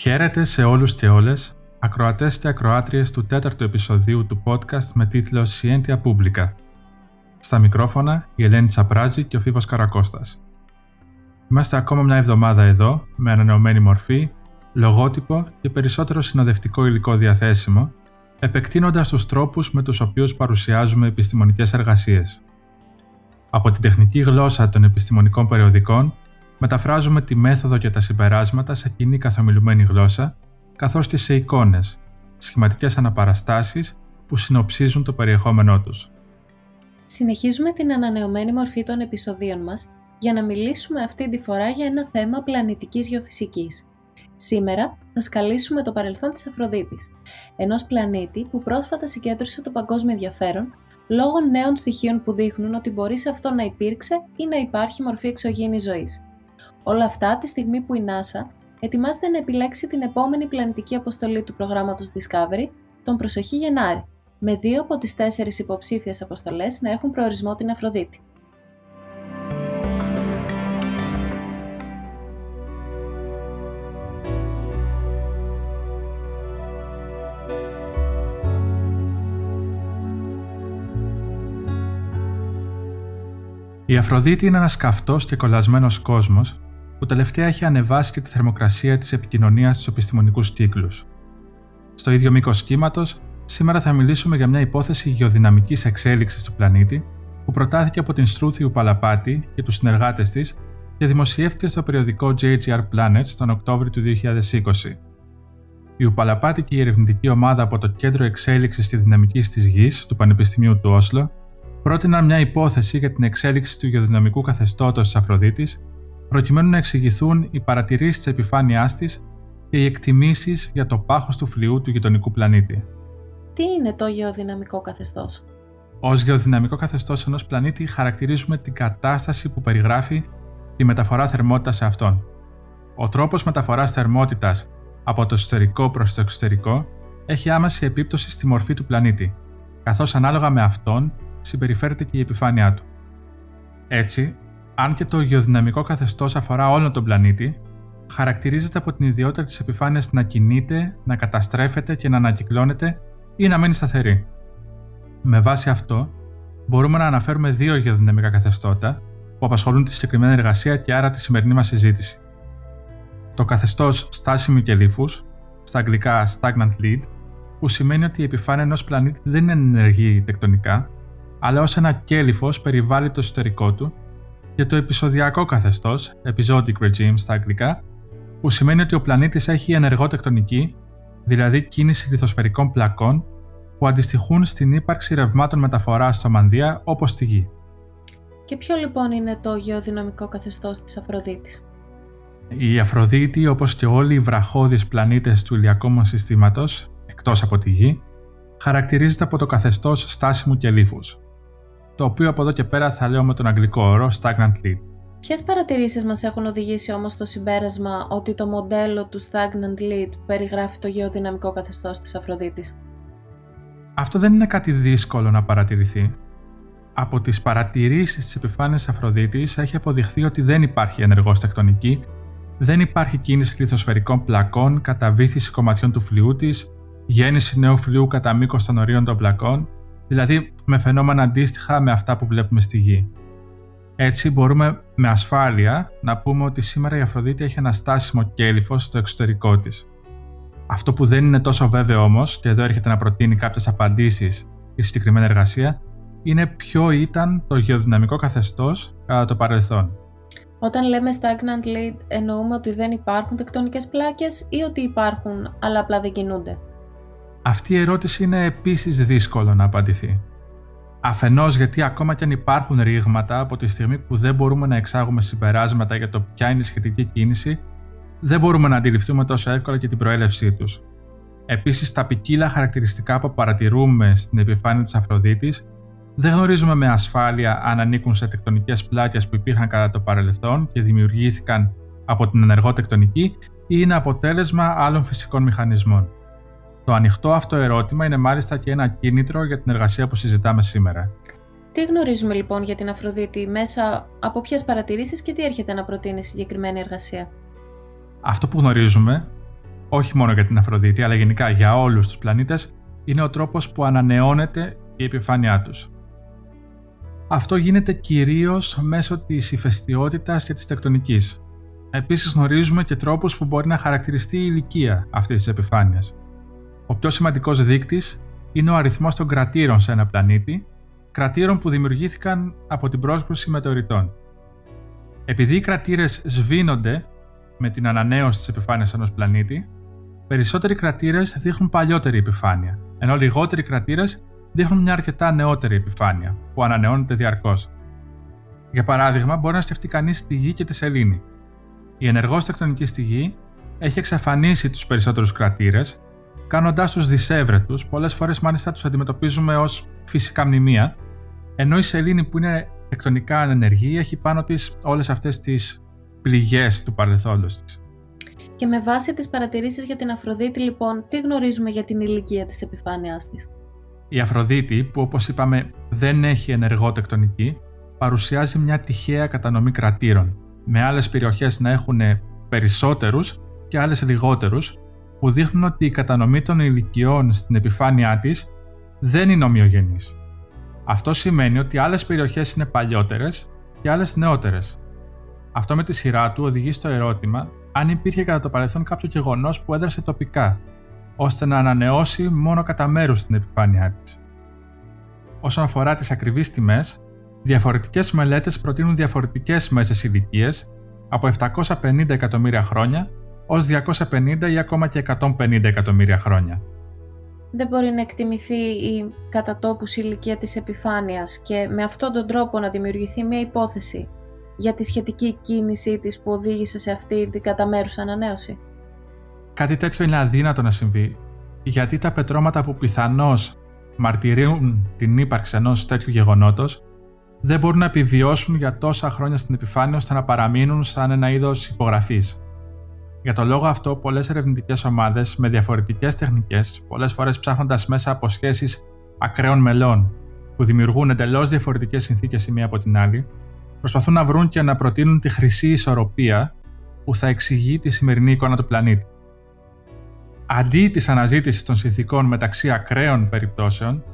Χαίρετε σε όλους και όλες, ακροατές και ακροάτριες του τέταρτου επεισοδίου του podcast με τίτλο Scientia Publica. Στα μικρόφωνα η Ελένη Τσαπράζη και ο Φίβος Καρακώστας. Είμαστε ακόμα μια εβδομάδα εδώ, με ανανεωμένη μορφή, λογότυπο και περισσότερο συνοδευτικό υλικό διαθέσιμο, επεκτείνοντας τους τρόπους με τους οποίους παρουσιάζουμε επιστημονικές εργασίες. Από την τεχνική γλώσσα των επιστημονικών περιοδικών μεταφράζουμε τη μέθοδο και τα συμπεράσματα σε κοινή καθομιλουμένη γλώσσα, καθώς και σε εικόνες, σχηματικές αναπαραστάσεις που συνοψίζουν το περιεχόμενό τους. Συνεχίζουμε την ανανεωμένη μορφή των επεισοδίων μας για να μιλήσουμε αυτή τη φορά για ένα θέμα πλανητικής γεωφυσικής. Σήμερα θα σκαλίσουμε το παρελθόν της Αφροδίτης, ενός πλανήτη που πρόσφατα συγκέντρωσε το παγκόσμιο ενδιαφέρον λόγω νέων στοιχείων που δείχνουν ότι μπορεί σε αυτό να υπήρξε ή να υπάρχει μορφή εξωγήινης ζωής. Όλα αυτά τη στιγμή που η NASA ετοιμάζεται να επιλέξει την επόμενη πλανητική αποστολή του προγράμματος Discovery τον προσοχή Γενάρη, με δύο από τις τέσσερις υποψήφιες αποστολές να έχουν προορισμό την Αφροδίτη. Η Αφροδίτη είναι ένας καυτός και κολλασμένος κόσμος που τελευταία έχει ανεβάσει και τη θερμοκρασία της επικοινωνίας στους επιστημονικούς κύκλους. Στο ίδιο μήκος κύματος, σήμερα θα μιλήσουμε για μια υπόθεση γεωδυναμικής εξέλιξης του πλανήτη που προτάθηκε από την Στρούθιου Παλαπάτη και τους συνεργάτες της και δημοσιεύτηκε στο περιοδικό JGR Planets τον Οκτώβριο του 2020. Η Ουπαλαπάτη και η ερευνητική ομάδα από το Κέντρο Εξέλιξης και Δυναμικής της Γης του Πανεπιστημίου του Όσλο πρότειναν μια υπόθεση για την εξέλιξη του γεωδυναμικού καθεστώτος της Αφροδίτης, προκειμένου να εξηγηθούν οι παρατηρήσεις της επιφάνειάς της και οι εκτιμήσεις για το πάχος του φλοιού του γειτονικού πλανήτη. Τι είναι το γεωδυναμικό καθεστώς; Ω γεωδυναμικό καθεστώς ενός πλανήτη, χαρακτηρίζουμε την κατάσταση που περιγράφει τη μεταφορά θερμότητας σε αυτόν. Ο τρόπος μεταφοράς θερμότητας από το εσωτερικό προς το εξωτερικό έχει άμεση επίπτωση στη μορφή του πλανήτη, καθώς ανάλογα με αυτόν συμπεριφέρεται και η επιφάνειά του. Έτσι, αν και το γεωδυναμικό καθεστώς αφορά όλον τον πλανήτη, χαρακτηρίζεται από την ιδιότητα της επιφάνειας να κινείται, να καταστρέφεται και να ανακυκλώνεται ή να μένει σταθερή. Με βάση αυτό, μπορούμε να αναφέρουμε δύο γεωδυναμικά καθεστώτα που απασχολούν τη συγκεκριμένη εργασία και άρα τη σημερινή μας συζήτηση. Το καθεστώς στάσιμη και λίφους, στα αγγλικά stagnant lead, που σημαίνει ότι η επιφάνεια ενός πλανήτη δεν είναι ενεργή τεκτονικά, αλλά ως ένα κέλυφος περιβάλλει το εσωτερικό του και το επεισοδιακό καθεστώς, episodic regime στα αγγλικά, που σημαίνει ότι ο πλανήτης έχει ενεργό τεκτονική, δηλαδή κίνηση λιθοσφαιρικών πλακών που αντιστοιχούν στην ύπαρξη ρευμάτων μεταφοράς στο μανδύα όπως στη Γη. Και ποιο λοιπόν είναι το γεωδυναμικό καθεστώς της Αφροδίτης; Η Αφροδίτη, όπως και όλοι οι βραχώδεις πλανήτες του ηλιακού μας συστήματος, εκτός από τη Γη, χαρακτηρίζεται από το καθεστώς στάσιμου και λίφους, το οποίο από εδώ και πέρα θα λέω με τον αγγλικό όρο stagnant lead. Ποιες παρατηρήσεις μας έχουν οδηγήσει όμως στο συμπέρασμα ότι το μοντέλο του stagnant lead περιγράφει το γεωδυναμικό καθεστώς της Αφροδίτης; Αυτό δεν είναι κάτι δύσκολο να παρατηρηθεί. Από τις παρατηρήσεις της επιφάνειας Αφροδίτης έχει αποδειχθεί ότι δεν υπάρχει ενεργός τεκτονική, δεν υπάρχει κίνηση λιθοσφαιρικών πλακών, καταβήθηση κομματιών του φλοιού της, γέννηση νέου φλοιού κατά μήκος των ορίων των πλακών, δηλαδή με φαινόμενα αντίστοιχα με αυτά που βλέπουμε στη Γη. Έτσι μπορούμε με ασφάλεια να πούμε ότι σήμερα η Αφροδίτη έχει ένα στάσιμο κέλυφο στο εξωτερικό της. Αυτό που δεν είναι τόσο βέβαιο όμως, και εδώ έρχεται να προτείνει κάποιες απαντήσεις η συγκεκριμένη εργασία, είναι ποιο ήταν το γεωδυναμικό καθεστώς κατά το παρελθόν. Όταν λέμε stagnant lead, εννοούμε ότι δεν υπάρχουν τεκτονικές πλάκες ή ότι υπάρχουν, αλλά απλά δεν κινούνται. Αυτή η ερώτηση είναι επίσης δύσκολο να απαντηθεί. Αφενός γιατί ακόμα και αν υπάρχουν ρήγματα από τη στιγμή που δεν μπορούμε να εξάγουμε συμπεράσματα για το ποια είναι η σχετική κίνηση, δεν μπορούμε να αντιληφθούμε τόσο εύκολα και την προέλευσή τους. Επίσης, τα ποικίλα χαρακτηριστικά που παρατηρούμε στην επιφάνεια της Αφροδίτης δεν γνωρίζουμε με ασφάλεια αν ανήκουν σε τεκτονικές πλάκες που υπήρχαν κατά το παρελθόν και δημιουργήθηκαν από την ενεργό τεκτονική ή είναι αποτέλεσμα άλλων φυσικών μηχανισμών. Το ανοιχτό αυτό ερώτημα είναι μάλιστα και ένα κίνητρο για την εργασία που συζητάμε σήμερα. Τι γνωρίζουμε λοιπόν για την Αφροδίτη μέσα από ποιες παρατηρήσεις και τι έρχεται να προτείνει συγκεκριμένη εργασία; Αυτό που γνωρίζουμε όχι μόνο για την Αφροδίτη, αλλά γενικά για όλους τους πλανήτες, είναι ο τρόπος που ανανεώνεται η επιφάνειά τους. Αυτό γίνεται κυρίως μέσω της ηφαιστειότητας και της τεκτονικής. Επίσης γνωρίζουμε και τρόπους που μπορεί να χαρακτηριστεί η ηλικία αυτής της επιφάνειας. Ο πιο σημαντικός δείκτης είναι ο αριθμός των κρατήρων σε ένα πλανήτη, κρατήρων που δημιουργήθηκαν από την πρόσκληση μετεωρητών. Επειδή οι κρατήρες σβήνονται με την ανανέωση της επιφάνειας ενός πλανήτη, περισσότεροι κρατήρες δείχνουν παλιότερη επιφάνεια, ενώ λιγότεροι κρατήρες δείχνουν μια αρκετά νεότερη επιφάνεια, που ανανεώνεται διαρκώς. Για παράδειγμα, μπορεί να σκεφτεί κανείς τη Γη και τη Σελήνη. Η ενεργός τεκτονική στη Γη έχει εξαφανίσει τους περισσότερους κρατήρες, κάνοντάς τους δυσέβρετου, πολλές φορές μάλιστα τους αντιμετωπίζουμε ως φυσικά μνημεία, ενώ η Σελήνη που είναι τεκτονικά ανενεργή έχει πάνω της όλες αυτές τις πληγές του παρελθόντος της. Και με βάση τις παρατηρήσεις για την Αφροδίτη λοιπόν, τι γνωρίζουμε για την ηλικία της επιφάνειάς της; Η Αφροδίτη, που όπως είπαμε δεν έχει ενεργό τεκτονική, παρουσιάζει μια τυχαία κατανομή κρατήρων, με άλλες περιοχές να έχουν περισσότερους και άλλες λιγότερους, που δείχνουν ότι η κατανομή των ηλικιών στην επιφάνειά της δεν είναι ομοιογενής. Αυτό σημαίνει ότι άλλες περιοχές είναι παλιότερες και άλλες νεότερες. Αυτό με τη σειρά του οδηγεί στο ερώτημα αν υπήρχε κατά το παρελθόν κάποιο γεγονός που έδρασε τοπικά ώστε να ανανεώσει μόνο κατά μέρους την επιφάνειά της. Όσον αφορά τις ακριβείς τιμές, διαφορετικές μελέτες προτείνουν διαφορετικές μέσες ηλικίε από 750 εκατομμύρια χρόνια ως 250 ή ακόμα και 150 εκατομμύρια χρόνια. Δεν μπορεί να εκτιμηθεί η κατά τόπους ηλικία της επιφάνειας και με αυτόν τον τρόπο να δημιουργηθεί μια υπόθεση για τη σχετική κίνησή της που οδήγησε σε αυτή την κατά μέρους ανανέωση. Κάτι τέτοιο είναι αδύνατο να συμβεί, γιατί τα πετρώματα που πιθανώς μαρτυρούν την ύπαρξη ενός τέτοιου γεγονότος δεν μπορούν να επιβιώσουν για τόσα χρόνια στην επιφάνεια ώστε να παραμείνουν σαν ένα είδος υπογραφής. Για τον λόγο αυτό, πολλές ερευνητικές ομάδες με διαφορετικές τεχνικές, πολλές φορές ψάχνοντας μέσα από σχέσεις ακραίων μελών που δημιουργούν εντελώς διαφορετικές συνθήκες η μία από την άλλη, προσπαθούν να βρουν και να προτείνουν τη χρυσή ισορροπία που θα εξηγεί τη σημερινή εικόνα του πλανήτη. Αντί της αναζήτησης των συνθηκών μεταξύ ακραίων περιπτώσεων,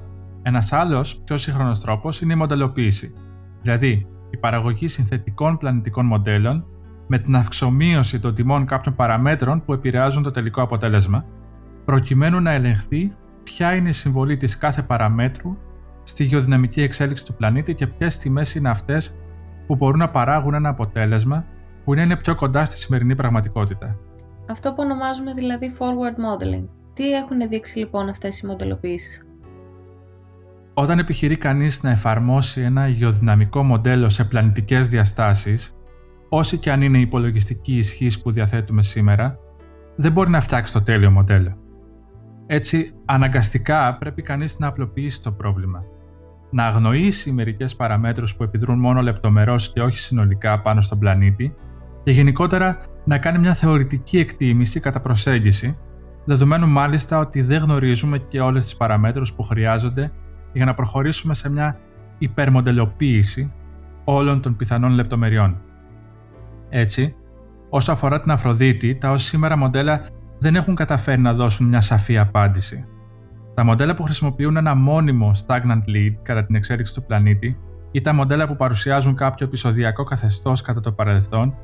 ένας άλλος πιο σύγχρονος τρόπος είναι η μοντελοποίηση, δηλαδή η παραγωγή συνθετικών πλανητικών μοντέλων με την αυξομοίωση των τιμών κάποιων παραμέτρων που επηρεάζουν το τελικό αποτέλεσμα, προκειμένου να ελεγχθεί ποια είναι η συμβολή της κάθε παραμέτρου στη γεωδυναμική εξέλιξη του πλανήτη και ποιες τιμές είναι αυτές που μπορούν να παράγουν ένα αποτέλεσμα που είναι πιο κοντά στη σημερινή πραγματικότητα. Αυτό που ονομάζουμε δηλαδή forward modeling. Τι έχουν δείξει λοιπόν αυτές οι μοντελοποιήσεις; Όταν επιχειρεί κανείς να εφαρμόσει ένα γεωδυναμικό μοντέλο σε πλανητικές διαστάσεις, όση και αν είναι η υπολογιστική ισχύ που διαθέτουμε σήμερα, δεν μπορεί να φτιάξει το τέλειο μοντέλο. Έτσι, αναγκαστικά πρέπει κανείς να απλοποιήσει το πρόβλημα. Να αγνοήσει μερικές παραμέτρους που επιδρούν μόνο λεπτομερώς και όχι συνολικά πάνω στον πλανήτη και γενικότερα να κάνει μια θεωρητική εκτίμηση κατά προσέγγιση, δεδομένου μάλιστα ότι δεν γνωρίζουμε και όλες τις παραμέτρους που χρειάζονται για να προχωρήσουμε σε μια υπερμοντελοποίηση όλων των πιθανών λεπτομεριών. Έτσι, όσο αφορά την Αφροδίτη, τα ως σήμερα μοντέλα δεν έχουν καταφέρει να δώσουν μια σαφή απάντηση. Τα μοντέλα που χρησιμοποιούν ένα μόνιμο stagnant lead κατά την εξέλιξη του πλανήτη ή τα μοντέλα που παρουσιάζουν κάποιο επεισοδιακό καθεστώς κατά το παρελθόν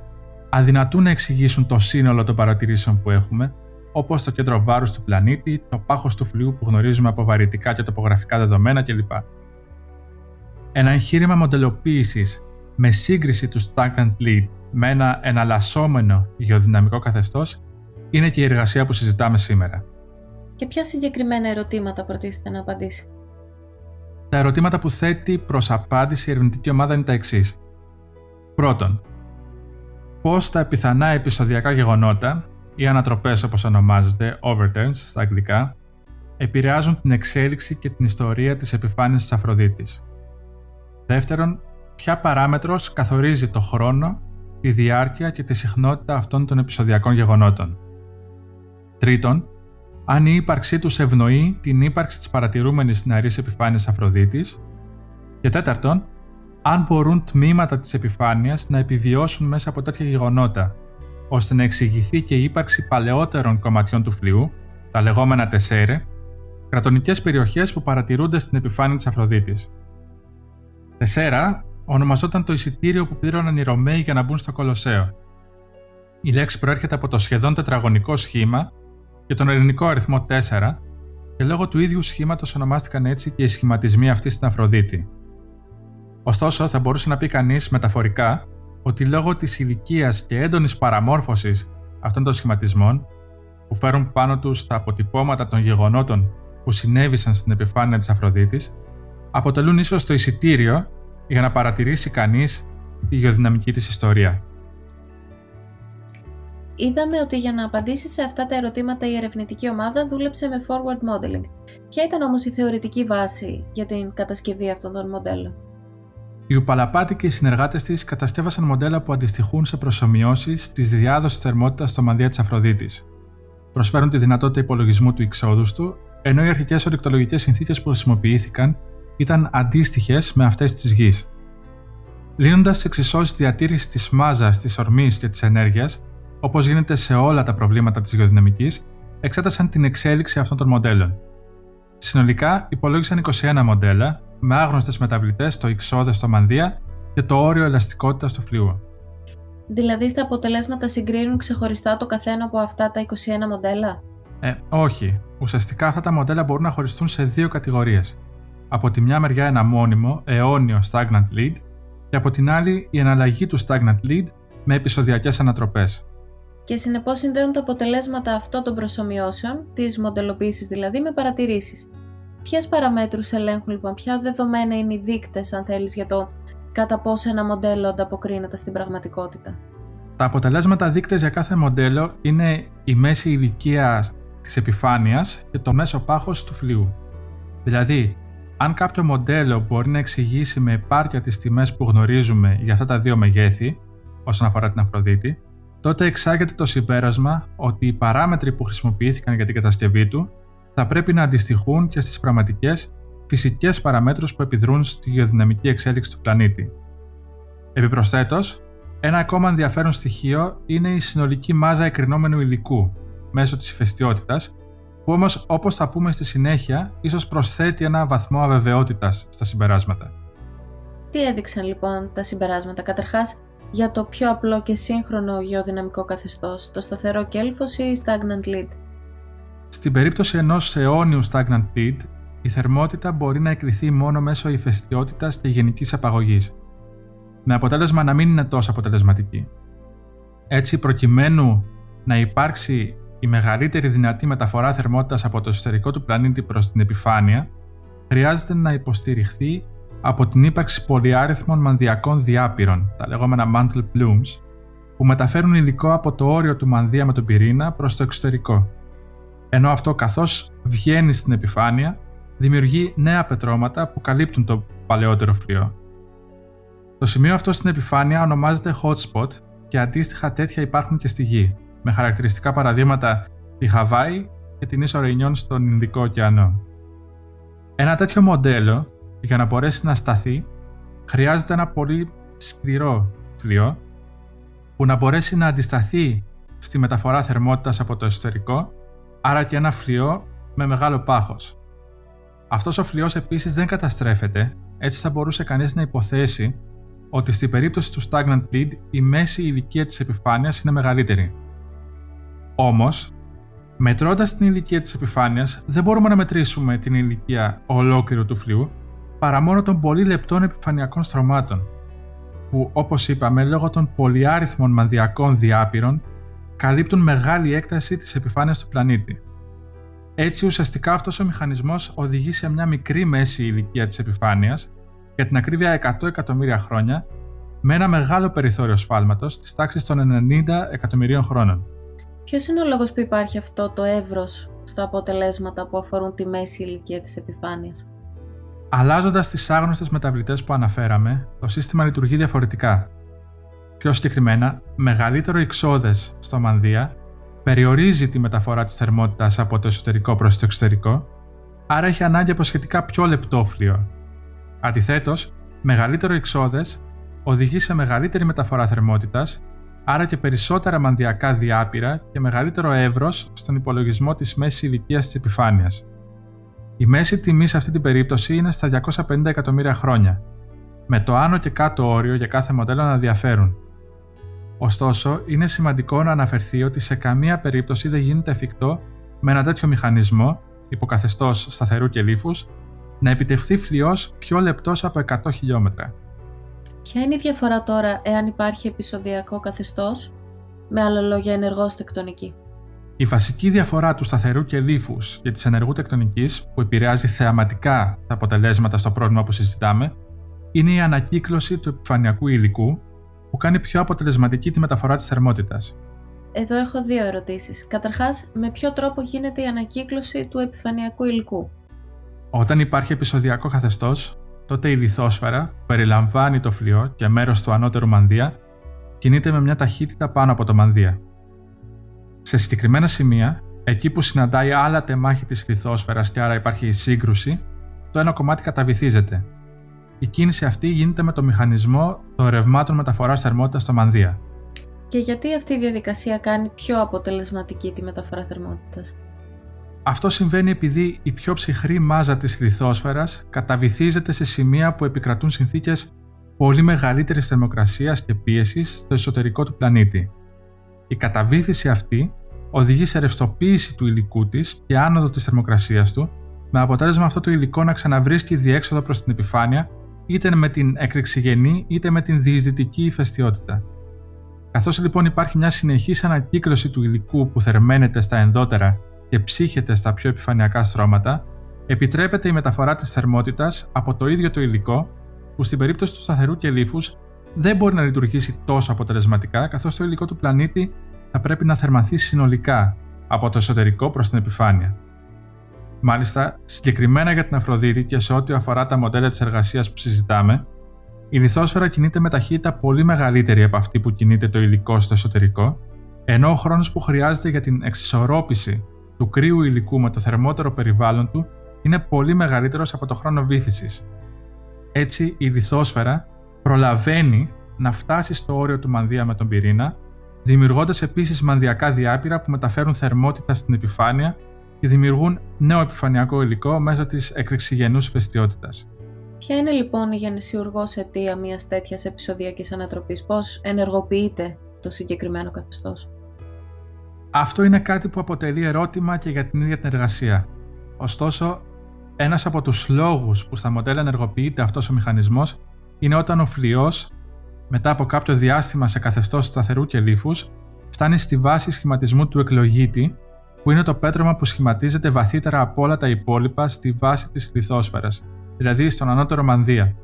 αδυνατούν να εξηγήσουν το σύνολο των παρατηρήσεων που έχουμε, όπως το κέντρο βάρους του πλανήτη, το πάχος του φλοιού που γνωρίζουμε από βαρυτικά και τοπογραφικά δεδομένα κλπ. Ένα εγχείρημα μοντελοποίησης με σύγκριση του stagnant lead με ένα εναλλασσόμενο γεωδυναμικό καθεστώς είναι και η εργασία που συζητάμε σήμερα. Και ποια συγκεκριμένα ερωτήματα προτίθεται να απαντήσει; Τα ερωτήματα που θέτει προς απάντηση η ερευνητική ομάδα είναι τα εξής. Πρώτον, πώς τα πιθανά επεισοδιακά γεγονότα ή ανατροπές όπως ονομάζονται, overturns στα αγγλικά, επηρεάζουν την εξέλιξη και την ιστορία της επιφάνειας της Αφροδίτης. Δεύτερον, ποια παράμετρος καθορίζει το χρόνο, τη διάρκεια και τη συχνότητα αυτών των επεισοδιακών γεγονότων. Τρίτον, αν η ύπαρξή τους ευνοεί την ύπαρξη της παρατηρούμενης νεαρής επιφάνειας Αφροδίτης. Και τέταρτον, αν μπορούν τμήματα της επιφάνειας να επιβιώσουν μέσα από τέτοια γεγονότα ώστε να εξηγηθεί και η ύπαρξη παλαιότερων κομματιών του φλοιού, τα λεγόμενα τεσέρε, κρατονικές περιοχές που παρατηρούνται στην επιφάνεια της Αφροδίτης. Τεσέρα ονομαζόταν το εισιτήριο που πλήρωναν οι Ρωμαίοι για να μπουν στο Κολοσσέο. Η λέξη προέρχεται από το σχεδόν τετραγωνικό σχήμα και τον ελληνικό αριθμό 4, και λόγω του ίδιου σχήματος ονομάστηκαν έτσι και οι σχηματισμοί αυτοί στην Αφροδίτη. Ωστόσο, θα μπορούσε να πει κανείς μεταφορικά ότι λόγω της ηλικίας και έντονης παραμόρφωσης αυτών των σχηματισμών, που φέρουν πάνω τους τα αποτυπώματα των γεγονότων που συνέβησαν στην επιφάνεια της Αφροδίτης, αποτελούν ίσως το εισιτήριο για να παρατηρήσει κανείς τη γεωδυναμική της ιστορία. Είδαμε ότι για να απαντήσει σε αυτά τα ερωτήματα η ερευνητική ομάδα δούλεψε με forward modeling. Ποια ήταν όμως η θεωρητική βάση για την κατασκευή αυτών των μοντέλων; Οι Ουπαλαπάτη και οι συνεργάτες της κατασκεύασαν μοντέλα που αντιστοιχούν σε προσωμιώσεις της διάδοσης θερμότητας στο μανδύα της Αφροδίτης. Προσφέρουν τη δυνατότητα υπολογισμού του εξόδους του, ενώ οι αρχικές ορυκτολογικές συνθήκες που χρησιμοποιήθηκαν ήταν αντίστοιχες με αυτές της γης. Λύνοντας τις εξισώσεις διατήρησης της μάζας, της ορμής και της ενέργειας, όπως γίνεται σε όλα τα προβλήματα της γεωδυναμικής, εξέτασαν την εξέλιξη αυτών των μοντέλων. Συνολικά υπολόγισαν 21 μοντέλα, με άγνωστες μεταβλητές στο εξόδε στο μανδύα και το όριο ελαστικότητας του φλοιού. Δηλαδή στα αποτελέσματα συγκρίνουν ξεχωριστά το καθένα από αυτά τα 21 μοντέλα; Ε, όχι. Ουσιαστικά αυτά τα μοντέλα μπορούν να χωριστούν σε δύο κατηγορίες. Από τη μια μεριά ένα μόνιμο, αιώνιο stagnant lead και από την άλλη η εναλλαγή του stagnant lead με επεισοδιακές ανατροπές. Και συνεπώς συνδέουν τα αποτελέσματα αυτών των προσωμιώσεων, της μοντελοποίησης δηλαδή, με παρατηρήσεις. Ποιες παραμέτρους ελέγχουν λοιπόν, ποια δεδομένα είναι οι δείκτες αν θέλεις για το κατά πόσο ένα μοντέλο ανταποκρίνεται στην πραγματικότητα; Τα αποτελέσματα δείκτες για κάθε μοντέλο είναι η μέση ηλικίας της επιφάνειας και το μέσο πάχος του φλοιού. Δηλαδή, αν κάποιο μοντέλο μπορεί να εξηγήσει με επάρκεια τις τιμές που γνωρίζουμε για αυτά τα δύο μεγέθη, όσον αφορά την Αφροδίτη, τότε εξάγεται το συμπέρασμα ότι οι παράμετροι που χρησιμοποιήθηκαν για την κατασκευή του θα πρέπει να αντιστοιχούν και στις πραγματικές φυσικές παραμέτρους που επιδρούν στη γεωδυναμική εξέλιξη του πλανήτη. Επιπροσθέτως, ένα ακόμα ενδιαφέρον στοιχείο είναι η συνολική μάζα εκρινόμενου υλικού μέσω της ηφαιστειότητας, που όμως όπως θα πούμε στη συνέχεια, ίσως προσθέτει ένα βαθμό αβεβαιότητας στα συμπεράσματα. Τι έδειξαν λοιπόν τα συμπεράσματα, καταρχάς για το πιο απλό και σύγχρονο γεωδυναμικό καθεστώς, το σταθερό κέλφος ή stagnant lead; Στην περίπτωση ενός αιώνιου stagnant lead, η θερμότητα μπορεί να εκρηθεί μόνο μέσω ηφαιστειότητας και γενικής απαγωγής, με αποτέλεσμα να μην είναι τόσο αποτελεσματική. Έτσι, προκειμένου να υπάρξει η μεγαλύτερη δυνατή μεταφορά θερμότητας από το εσωτερικό του πλανήτη προς την επιφάνεια, χρειάζεται να υποστηριχθεί από την ύπαρξη πολυάριθμων μανδιακών διάπειρων, τα λεγόμενα mantle plumes, που μεταφέρουν υλικό από το όριο του μανδύα με τον πυρήνα προς το εξωτερικό. Ενώ αυτό καθώς βγαίνει στην επιφάνεια, δημιουργεί νέα πετρώματα που καλύπτουν το παλαιότερο φλοιό. Το σημείο αυτό στην επιφάνεια ονομάζεται hotspot και αντίστοιχα τέτοια υπάρχουν και στη Γη, με χαρακτηριστικά παραδείγματα τη Χαβάη και την ίσο Ρεϊνιόν στον Ινδικό ωκεανό. Ένα τέτοιο μοντέλο για να μπορέσει να σταθεί, χρειάζεται ένα πολύ σκληρό φλοιό που να μπορέσει να αντισταθεί στη μεταφορά θερμότητας από το εσωτερικό, άρα και ένα φλοιό με μεγάλο πάχος. Αυτός ο φλοιός επίσης δεν καταστρέφεται, έτσι θα μπορούσε κανείς να υποθέσει ότι στην περίπτωση του stagnant lead η μέση ηλικία της επιφάνειας είναι μεγαλύτερη. Όμως, μετρώντας την ηλικία της επιφάνειας, δεν μπορούμε να μετρήσουμε την ηλικία ολόκληρου του φλοιού, παρά μόνο των πολύ λεπτών επιφανειακών στρωμάτων, που όπως είπαμε λόγω των πολυάριθμων μανδιακών διάπειρων καλύπτουν μεγάλη έκταση της επιφάνειας του πλανήτη. Έτσι ουσιαστικά αυτός ο μηχανισμός οδηγεί σε μια μικρή μέση ηλικία της επιφάνειας για την ακρίβεια 100 εκατομμύρια χρόνια με ένα μεγάλο περιθώριο σφάλματος της τάξης των 90 εκατομμυρίων χρόνων. Ποιος είναι ο λόγος που υπάρχει αυτό το εύρος στα αποτελέσματα που αφορούν τη μέση ηλικία της επιφάνειας; Αλλάζοντας τις άγνωστες μεταβλητές που αναφέραμε, το σύστημα λειτουργεί διαφορετικά. Πιο συγκεκριμένα, μεγαλύτερο εξόδες στο μανδύα περιορίζει τη μεταφορά της θερμότητας από το εσωτερικό προς το εξωτερικό, άρα έχει ανάγκη από σχετικά πιο λεπτό φλοιό. Αντιθέτως, μεγαλύτερο εξόδες οδηγεί σε μεγαλύτερη μεταφορά θερμότητας άρα και περισσότερα μανδιακά διάπειρα και μεγαλύτερο εύρος στον υπολογισμό της μέσης ηλικίας της επιφάνειας. Η μέση τιμή σε αυτή την περίπτωση είναι στα 250 εκατομμύρια χρόνια, με το άνω και κάτω όριο για κάθε μοντέλο να διαφέρουν. Ωστόσο, είναι σημαντικό να αναφερθεί ότι σε καμία περίπτωση δεν γίνεται εφικτό με ένα τέτοιο μηχανισμό, υποκαθεστώς σταθερού και λίφους, να επιτευχθεί φλοιός πιο λεπτός από 100 χιλιόμετρα. Ποια είναι η διαφορά τώρα εάν υπάρχει επεισοδιακό καθεστώς, με άλλα λόγια ενεργός τεκτονική. Η βασική διαφορά του σταθερού και λίφους και της ενεργού τεκτονικής, που επηρεάζει θεαματικά τα αποτελέσματα στο πρόβλημα που συζητάμε, είναι η ανακύκλωση του επιφανειακού υλικού που κάνει πιο αποτελεσματική τη μεταφορά της θερμότητας. Εδώ έχω δύο ερωτήσεις. Καταρχάς, με ποιο τρόπο γίνεται η ανακύκλωση του επιφανειακού υλικού; Όταν υπάρχει επεισοδιακό καθεστώς, τότε η λιθόσφαιρα που περιλαμβάνει το φλοιό και μέρος του ανώτερου μανδύα κινείται με μια ταχύτητα πάνω από το μανδύα. Σε συγκεκριμένα σημεία, εκεί που συναντάει άλλα τεμάχη της λιθόσφαιρας και άρα υπάρχει σύγκρουση, το ένα κομμάτι καταβυθίζεται. Η κίνηση αυτή γίνεται με το μηχανισμό των ρευμάτων μεταφοράς θερμότητας στο μανδύα. Και γιατί αυτή η διαδικασία κάνει πιο αποτελεσματική τη μεταφορά θερμότητας; Αυτό συμβαίνει επειδή η πιο ψυχρή μάζα της λιθόσφαιρας καταβυθίζεται σε σημεία που επικρατούν συνθήκες πολύ μεγαλύτερης θερμοκρασίας και πίεσης στο εσωτερικό του πλανήτη. Η καταβύθιση αυτή οδηγεί σε ρευστοποίηση του υλικού της και άνοδο της θερμοκρασίας του, με αποτέλεσμα αυτό το υλικό να ξαναβρίσκει διέξοδο προς την επιφάνεια είτε με την εκρηξυγενή είτε με την διεισδυτική ηφαιστειότητα. Καθώς λοιπόν υπάρχει μια συνεχής ανακύκλωση του υλικού που θερμαίνεται στα ενδότερα και ψύχεται στα πιο επιφανειακά στρώματα, επιτρέπεται η μεταφορά της θερμότητας από το ίδιο το υλικό, που στην περίπτωση του σταθερού και λίφους δεν μπορεί να λειτουργήσει τόσο αποτελεσματικά, καθώς το υλικό του πλανήτη θα πρέπει να θερμανθεί συνολικά από το εσωτερικό προς την επιφάνεια. Μάλιστα, συγκεκριμένα για την Αφροδίτη και σε ό,τι αφορά τα μοντέλα της εργασίας που συζητάμε, η λιθόσφαιρα κινείται με ταχύτητα πολύ μεγαλύτερη από αυτή που κινείται το υλικό στο εσωτερικό, ενώ ο χρόνος που χρειάζεται για την εξισορρόπηση του κρύου υλικού με το θερμότερο περιβάλλον του είναι πολύ μεγαλύτερος από το χρόνο βήθηση. Έτσι, η λιθόσφαιρα προλαβαίνει να φτάσει στο όριο του μανδύα με τον πυρήνα, δημιουργώντας επίσης μανδιακά διάπειρα που μεταφέρουν θερμότητα στην επιφάνεια και δημιουργούν νέο επιφανειακό υλικό μέσω της εκρηξυγενού ηφαιστειότητα. Ποια είναι λοιπόν η γενεσιουργός αιτία μιας τέτοιας επεισοδιακής ανατροπής, πώς ενεργοποιείται το συγκεκριμένο καθεστώς; Αυτό είναι κάτι που αποτελεί ερώτημα και για την ίδια την εργασία. Ωστόσο, ένας από τους λόγους που στα μοντέλα ενεργοποιείται αυτός ο μηχανισμός είναι όταν ο φλοιός, μετά από κάποιο διάστημα σε καθεστώς σταθερού και λίφους, φτάνει στη βάση σχηματισμού του εκλογίτη, που είναι το πέτρωμα που σχηματίζεται βαθύτερα από όλα τα υπόλοιπα στη βάση της λιθόσφαιρας, δηλαδή στον ανώτερο μανδύα.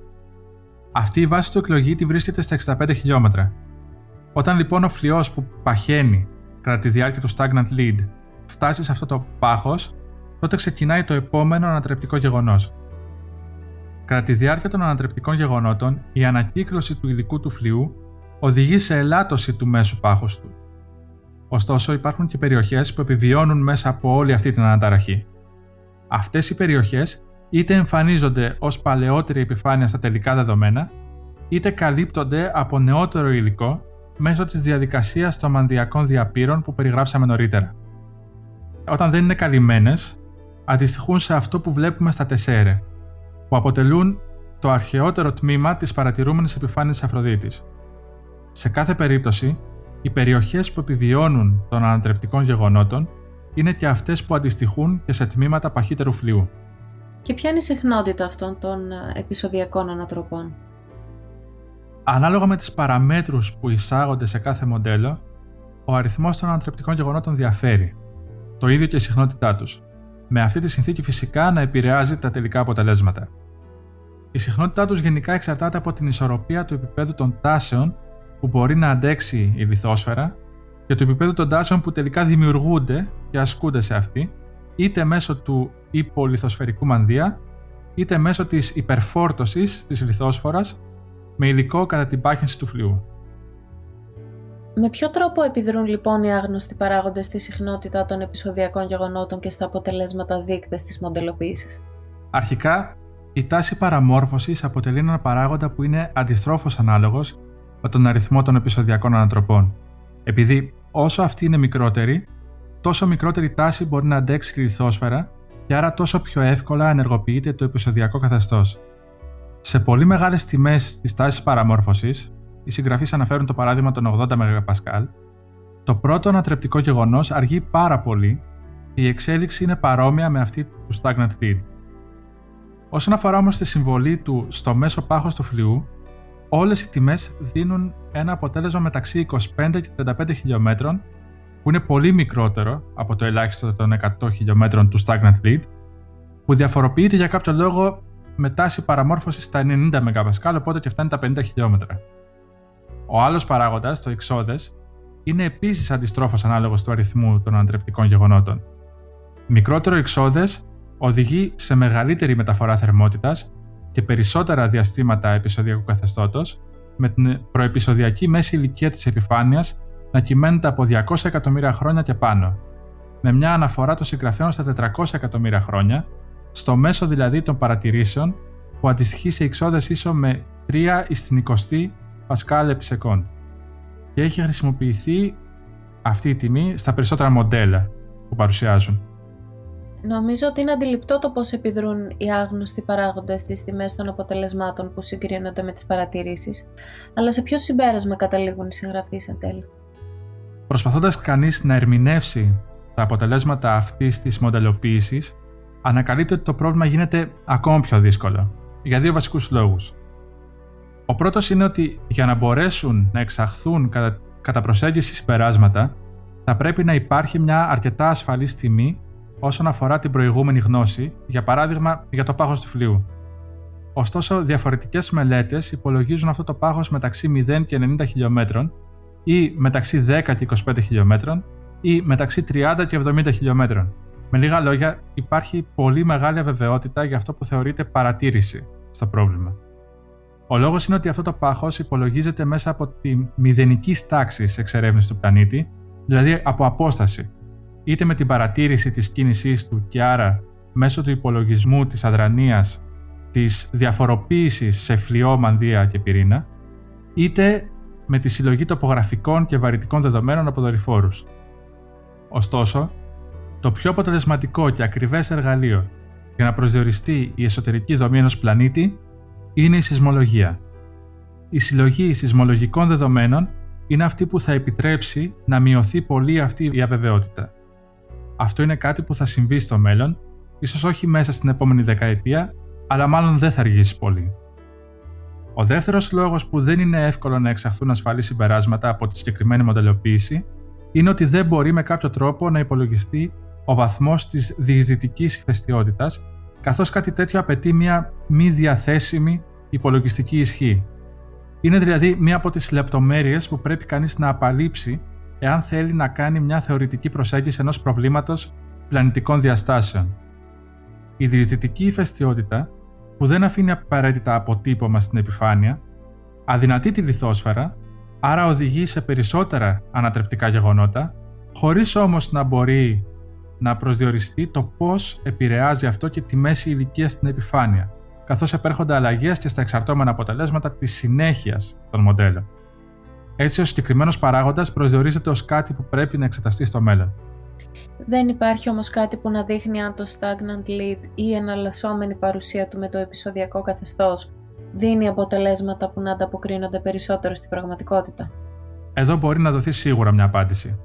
Αυτή η βάση του εκλογίτη βρίσκεται στα 65 χιλιόμετρα. Όταν λοιπόν ο φλοιός που παχαίνει κατά τη διάρκεια του stagnant lead φτάσει σε αυτό το πάχος, τότε ξεκινάει το επόμενο ανατρεπτικό γεγονός. Κατά τη διάρκεια των ανατρεπτικών γεγονότων, η ανακύκλωση του υλικού του φλοιού οδηγεί σε ελάττωση του μέσου πάχους του. Ωστόσο, υπάρχουν και περιοχές που επιβιώνουν μέσα από όλη αυτή την αναταραχή. Αυτές οι περιοχές είτε εμφανίζονται ως παλαιότερη επιφάνεια στα τελικά δεδομένα, είτε καλύπτονται από νεότερο υλικό μέσω της διαδικασίας των μανδιακών διαπύρων που περιγράψαμε νωρίτερα. Όταν δεν είναι καλυμμένες, αντιστοιχούν σε αυτό που βλέπουμε στα τεσσέρε, που αποτελούν το αρχαιότερο τμήμα της παρατηρούμενης επιφάνειας Αφροδίτης. Σε κάθε περίπτωση, οι περιοχές που επιβιώνουν των ανατρεπτικών γεγονότων είναι και αυτές που αντιστοιχούν και σε τμήματα παχύτερου φλοιού. Και ποια είναι η συχνότητα αυτών των ε, επεισοδιακών ανατροπών; Ανάλογα με τις παραμέτρους που εισάγονται σε κάθε μοντέλο, ο αριθμός των ανατρεπτικών γεγονότων διαφέρει. Το ίδιο και η συχνότητά τους. Με αυτή τη συνθήκη φυσικά να επηρεάζει τα τελικά αποτελέσματα. Η συχνότητά τους γενικά εξαρτάται από την ισορροπία του επίπεδου των τάσεων που μπορεί να αντέξει η λιθόσφαιρα και του επίπεδου των τάσεων που τελικά δημιουργούνται και ασκούνται σε αυτή, είτε μέσω του υπολιθοσφαιρικού μανδύα, είτε μέσω της υπερφόρτωσης της λιθόσφορας με υλικό κατά την πάχυνση του φλοιού. Με ποιο τρόπο επιδρούν λοιπόν οι άγνωστοι παράγοντες στη συχνότητα των επεισοδιακών γεγονότων και στα αποτελέσματα δείκτες της μοντελοποίησης; Αρχικά, η τάση παραμόρφωσης αποτελεί έναν παράγοντα που είναι αντιστρόφως ανάλογος με τον αριθμό των επεισοδιακών ανατροπών. Επειδή όσο αυτή είναι μικρότερη, τόσο μικρότερη τάση μπορεί να αντέξει η λιθόσφαιρα και άρα τόσο πιο εύκολα ενεργοποιείται το επεισοδιακό καθεστώς. Σε πολύ μεγάλες τιμές της τάσης παραμόρφωσης, οι συγγραφείς αναφέρουν το παράδειγμα των 80 MP, το πρώτο ανατρεπτικό γεγονός αργεί πάρα πολύ και η εξέλιξη είναι παρόμοια με αυτή του stagnant lead. Όσον αφορά όμως τη συμβολή του στο μέσο πάχος του φλοιού, όλες οι τιμές δίνουν ένα αποτέλεσμα μεταξύ 25 και 35 χιλιόμετρων, που είναι πολύ μικρότερο από το ελάχιστο των 100 χιλιόμετρων του stagnant lead, που διαφοροποιείται για κάποιο λόγο με τάση παραμόρφωσης στα 90 MP, οπότε και φτάνει τα 50 χιλιόμετρα. Ο άλλος παράγοντας, το εξόδε, είναι επίσης αντιστρόφως ανάλογος του αριθμού των ανατρεπτικών γεγονότων. Μικρότερο εξόδε οδηγεί σε μεγαλύτερη μεταφορά θερμότητας και περισσότερα διαστήματα επεισοδιακού καθεστώτος, με την προεπισοδιακή μέση ηλικία της επιφάνειας να κυμαίνεται από 200 εκατομμύρια χρόνια και πάνω, με μια αναφορά των συγγραφέων στα 400 εκατομμύρια χρόνια, στο μέσο δηλαδή των παρατηρήσεων που αντιστοιχεί σε εξόδες ίσο με 3 στην 20 Πασκάλ επί και έχει χρησιμοποιηθεί αυτή η τιμή στα περισσότερα μοντέλα που παρουσιάζουν. Νομίζω ότι είναι αντιληπτό το πώς επιδρούν οι άγνωστοι παράγοντες στις τιμές των αποτελεσμάτων που συγκρίνονται με τις παρατηρήσεις, αλλά σε ποιο συμπέρασμα καταλήγουν οι συγγραφείς εν τέλει; Προσπαθώντας κανείς να ερμηνεύσει τα αποτελέσματα αυτής της μοντελοποίησης, ανακαλύπτει ότι το πρόβλημα γίνεται ακόμα πιο δύσκολο, για δύο βασικούς λόγους. Ο πρώτος είναι ότι για να μπορέσουν να εξαχθούν κατά, κατά προσέγγιση συμπεράσματα, θα πρέπει να υπάρχει μια αρκετά ασφαλής τιμή όσον αφορά την προηγούμενη γνώση, για παράδειγμα για το πάχος του φλοιού. Ωστόσο, διαφορετικές μελέτες υπολογίζουν αυτό το πάχος μεταξύ 0 και 90 χιλιόμετρων ή μεταξύ 10 και 25 χιλιόμετρων ή μεταξύ 30 και 70 χιλιόμετρων. Με λίγα λόγια, υπάρχει πολύ μεγάλη αβεβαιότητα για αυτό που θεωρείται παρατήρηση στο πρόβλημα. Ο λόγος είναι ότι αυτό το πάχος υπολογίζεται μέσα από τη μηδενική τάξη εξερεύνηση του πλανήτη, δηλαδή από απόσταση, είτε με την παρατήρηση της κίνησής του και άρα μέσω του υπολογισμού της αδρανίας της διαφοροποίησης σε φλοιό, μανδύα και πυρήνα, είτε με τη συλλογή τοπογραφικών και βαρυτικών δεδομένων από δορυφόρους. Ωστόσο, το πιο αποτελεσματικό και ακριβές εργαλείο για να προσδιοριστεί η εσωτερική δομή ενός πλανήτη είναι η σεισμολογία. Η συλλογή σεισμολογικών δεδομένων είναι αυτή που θα επιτρέψει να μειωθεί πολύ αυτή η αβεβαιότητα. Αυτό είναι κάτι που θα συμβεί στο μέλλον, ίσως όχι μέσα στην επόμενη δεκαετία, αλλά μάλλον δεν θα αργήσει πολύ. Ο δεύτερος λόγος που δεν είναι εύκολο να εξαχθούν ασφαλή συμπεράσματα από τη συγκεκριμένη μοντελοποίηση είναι ότι δεν μπορεί με κάποιο τρόπο να υπολογιστεί ο βαθμός της διεισδυτικής ηφαιστειότητα καθώς κάτι τέτοιο απαιτεί μια μη διαθέσιμη υπολογιστική ισχύ. Είναι δηλαδή μία από τις λεπτομέρειες που πρέπει κανείς να απαλείψει εάν θέλει να κάνει μια θεωρητική προσέγγιση ενός προβλήματος πλανητικών διαστάσεων. Η διεισδυτική ηφαιστειότητα, που δεν αφήνει απαραίτητα αποτύπωμα στην επιφάνεια, αδυνατεί τη λιθόσφαιρα, άρα οδηγεί σε περισσότερα ανατρεπτικά γεγονότα, χωρίς όμως να μπορεί να προσδιοριστεί το πώς επηρεάζει αυτό και τη μέση ηλικία στην επιφάνεια, καθώς επέρχονται αλλαγές και στα εξαρτώμενα αποτελέσματα της συνέχειας των μοντέλων. Έτσι, ο συγκεκριμένος παράγοντας προσδιορίζεται ως κάτι που πρέπει να εξεταστεί στο μέλλον. Δεν υπάρχει όμως κάτι που να δείχνει αν το stagnant lead ή η εναλλασσόμενη παρουσία του με το επεισοδιακό καθεστώς δίνει αποτελέσματα που να ανταποκρίνονται περισσότερο στην πραγματικότητα. Εδώ μπορεί να δοθεί σίγουρα μια απάντηση.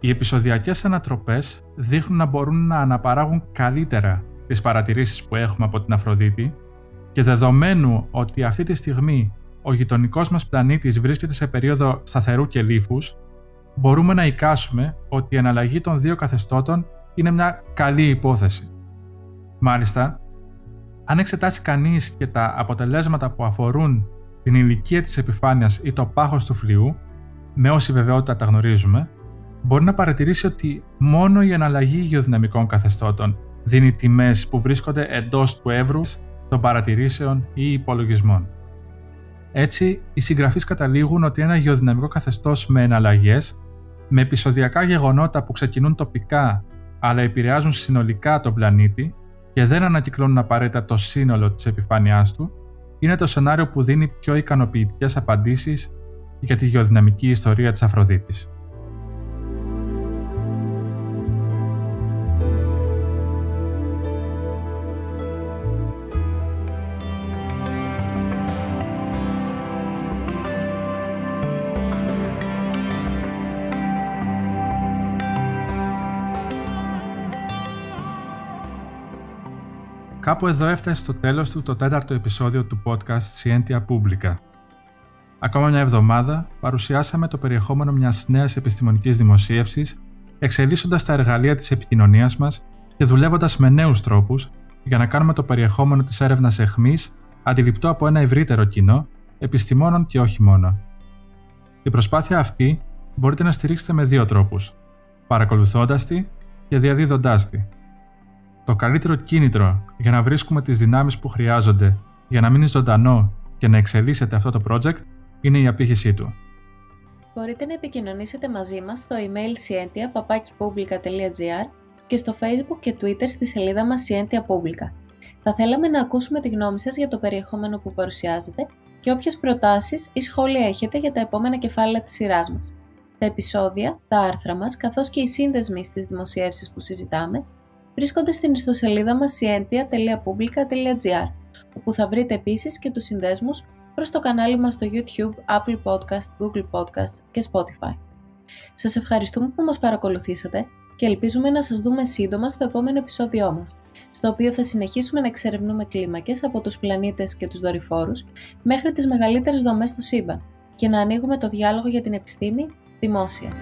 Οι επεισοδιακές ανατροπές δείχνουν να μπορούν να αναπαράγουν καλύτερα τις παρατηρήσεις που έχουμε από την Αφροδίτη και δεδομένου ότι αυτή τη στιγμή ο γειτονικός μας πλανήτης βρίσκεται σε περίοδο σταθερού και λίφους, μπορούμε να εικάσουμε ότι η εναλλαγή των δύο καθεστώτων είναι μια καλή υπόθεση. Μάλιστα, αν εξετάσει κανείς και τα αποτελέσματα που αφορούν την ηλικία της επιφάνειας ή το πάχος του φλοιού, με όση βεβαιότητα τα γνωρίζουμε, μπορεί να παρατηρήσει ότι μόνο η εναλλαγή γεωδυναμικών καθεστώτων δίνει τιμές που βρίσκονται εντός του εύρου των παρατηρήσεων ή υπολογισμών. Έτσι, οι συγγραφείς καταλήγουν ότι ένα γεωδυναμικό καθεστώς με εναλλαγές, με επεισοδιακά γεγονότα που ξεκινούν τοπικά αλλά επηρεάζουν συνολικά τον πλανήτη και δεν ανακυκλώνουν απαραίτητα το σύνολο της επιφάνειάς του, είναι το σενάριο που δίνει πιο ικανοποιητικές απαντήσεις για τη γεωδυναμική ιστορία της Αφροδίτης. Κάπου εδώ έφτασε στο τέλος του το τέταρτο επεισόδιο του podcast Scientia Publica. Ακόμα μια εβδομάδα παρουσιάσαμε το περιεχόμενο μιας νέας επιστημονικής δημοσίευσης, εξελίσσοντας τα εργαλεία της επικοινωνίας μας και δουλεύοντας με νέους τρόπους για να κάνουμε το περιεχόμενο της έρευνας εχμής αντιληπτό από ένα ευρύτερο κοινό, επιστημόνων και όχι μόνο. Την προσπάθεια αυτή μπορείτε να στηρίξετε με δύο τρόπους, παρακολουθώντας τη και διαδίδοντάς τη. Το καλύτερο κίνητρο για να βρίσκουμε τις δυνάμεις που χρειάζονται για να μείνει ζωντανό και να εξελίσσεται αυτό το project είναι η απήχησή του. Μπορείτε να επικοινωνήσετε μαζί μας στο email scientia.publica.gr και στο facebook και twitter στη σελίδα μας Scientia Publica. Θα θέλαμε να ακούσουμε τη γνώμη σας για το περιεχόμενο που παρουσιάζετε και όποιες προτάσεις ή σχόλια έχετε για τα επόμενα κεφάλαια της σειράς μας. Τα επεισόδια, τα άρθρα μας, καθώς και οι σύνδεσμοι στις δημοσιεύσεις που συζητάμε, βρίσκονται στην ιστοσελίδα μας scientia.publica.gr, όπου θα βρείτε επίσης και τους συνδέσμους προς το κανάλι μας στο YouTube, Apple Podcast, Google Podcast και Spotify. Σας ευχαριστούμε που μας παρακολουθήσατε και ελπίζουμε να σας δούμε σύντομα στο επόμενο επεισόδιό μας, στο οποίο θα συνεχίσουμε να εξερευνούμε κλίμακες από τους πλανήτες και τους δορυφόρους μέχρι τις μεγαλύτερες δομές στο σύμπαν και να ανοίγουμε το διάλογο για την επιστήμη δημόσια.